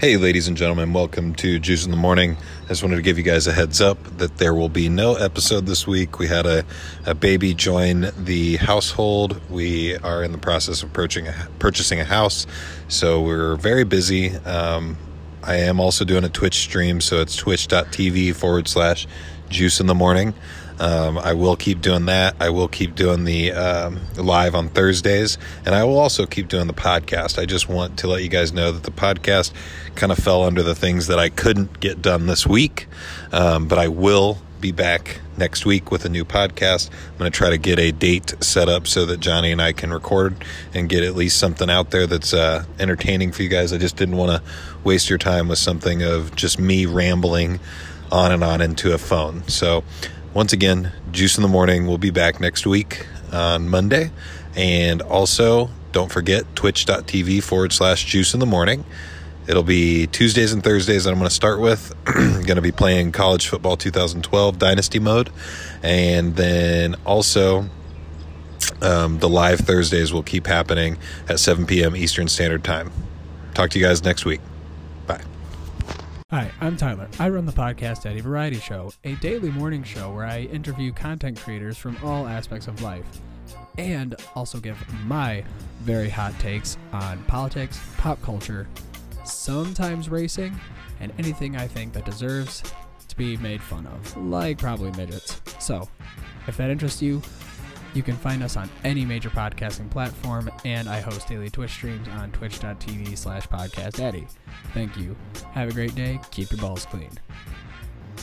Hey, ladies and gentlemen, welcome to Juice in the Morning. I just wanted to give you guys a heads up that there will be no episode this week. We had a, a baby join the household. We are in the process of purchasing a, purchasing a house, so we're very busy. Um, I am also doing a Twitch stream, so it's twitch.tv forward slash juice in the morning. Um, I will keep doing that. I will keep doing the um, live on Thursdays, and I will also keep doing the podcast. I just want to let you guys know that the podcast kind of fell under the things that I couldn't get done this week, um, but I will be back next week with a new podcast. I'm going to try to get a date set up so that Johnny and I can record and get at least something out there that's uh, entertaining for you guys. I just didn't want to waste your time with something of just me rambling on and on into a phone. So, once again, Juice in the Morning will be back next week on Monday. And also, don't forget twitch.tv forward slash juice in the morning. It'll be Tuesdays and Thursdays that I'm going to start with. going to be playing college football 2012 dynasty mode. And then also, um, the live Thursdays will keep happening at 7 p.m. Eastern Standard Time. Talk to you guys next week. Bye. Hi, I'm Tyler. I run the podcast Eddie Variety Show, a daily morning show where I interview content creators from all aspects of life and also give my very hot takes on politics, pop culture, sometimes racing, and anything I think that deserves to be made fun of, like probably midgets. So, if that interests you, you can find us on any major podcasting platform, and I host daily Twitch streams on twitch.tv slash podcastaddy. Thank you. Have a great day. Keep your balls clean.